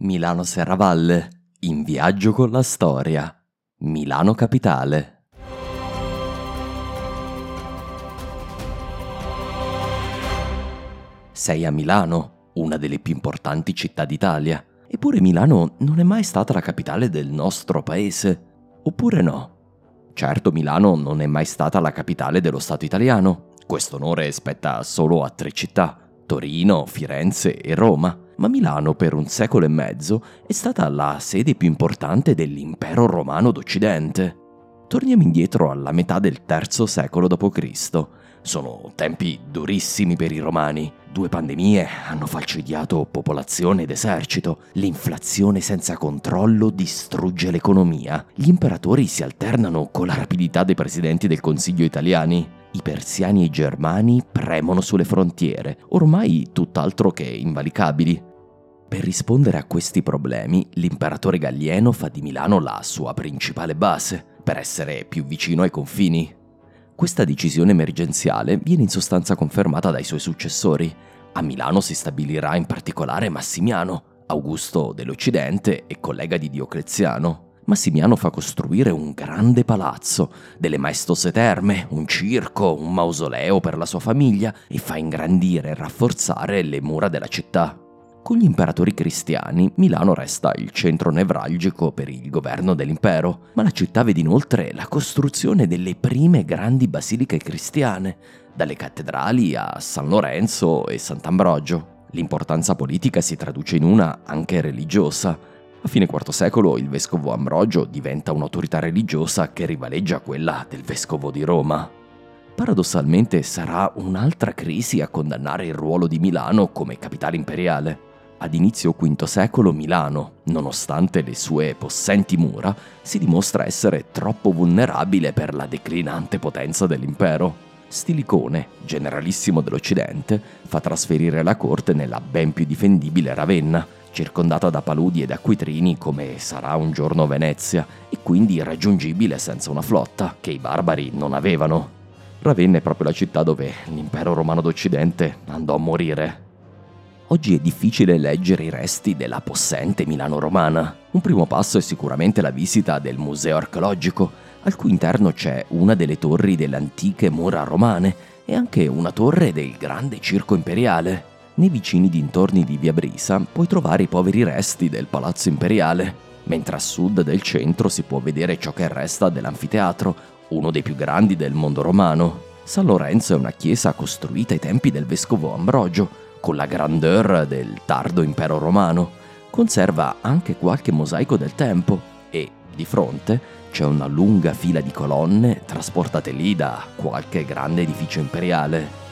Milano Serravalle, in viaggio con la storia. Milano Capitale. Sei a Milano, una delle più importanti città d'Italia. Eppure Milano non è mai stata la capitale del nostro paese. Oppure no? Certo Milano non è mai stata la capitale dello Stato italiano. Questo onore spetta solo a tre città, Torino, Firenze e Roma ma Milano per un secolo e mezzo è stata la sede più importante dell'impero romano d'Occidente. Torniamo indietro alla metà del III secolo d.C. Sono tempi durissimi per i romani. Due pandemie hanno falcidiato popolazione ed esercito. L'inflazione senza controllo distrugge l'economia. Gli imperatori si alternano con la rapidità dei presidenti del Consiglio italiani. I persiani e i germani premono sulle frontiere, ormai tutt'altro che invalicabili. Per rispondere a questi problemi, l'imperatore Gallieno fa di Milano la sua principale base, per essere più vicino ai confini. Questa decisione emergenziale viene in sostanza confermata dai suoi successori. A Milano si stabilirà in particolare Massimiano, Augusto dell'Occidente e collega di Diocleziano. Massimiano fa costruire un grande palazzo, delle maestose terme, un circo, un mausoleo per la sua famiglia e fa ingrandire e rafforzare le mura della città. Con gli imperatori cristiani, Milano resta il centro nevralgico per il governo dell'impero, ma la città vede inoltre la costruzione delle prime grandi basiliche cristiane, dalle cattedrali a San Lorenzo e Sant'Ambrogio. L'importanza politica si traduce in una anche religiosa. A fine IV secolo il vescovo Ambrogio diventa un'autorità religiosa che rivaleggia quella del vescovo di Roma. Paradossalmente sarà un'altra crisi a condannare il ruolo di Milano come capitale imperiale. Ad inizio V secolo Milano, nonostante le sue possenti mura, si dimostra essere troppo vulnerabile per la declinante potenza dell'impero. Stilicone, generalissimo dell'Occidente, fa trasferire la corte nella ben più difendibile Ravenna, circondata da paludi ed acquitrini come sarà un giorno Venezia, e quindi irraggiungibile senza una flotta, che i barbari non avevano. Ravenna è proprio la città dove l'impero romano d'Occidente andò a morire. Oggi è difficile leggere i resti della possente Milano romana. Un primo passo è sicuramente la visita del museo archeologico, al cui interno c'è una delle torri delle antiche mura romane e anche una torre del grande circo imperiale. Nei vicini dintorni di Via Brisa puoi trovare i poveri resti del palazzo imperiale, mentre a sud del centro si può vedere ciò che resta dell'anfiteatro, uno dei più grandi del mondo romano. San Lorenzo è una chiesa costruita ai tempi del vescovo Ambrogio, con la grandeur del tardo impero romano, conserva anche qualche mosaico del tempo e, di fronte, c'è una lunga fila di colonne trasportate lì da qualche grande edificio imperiale.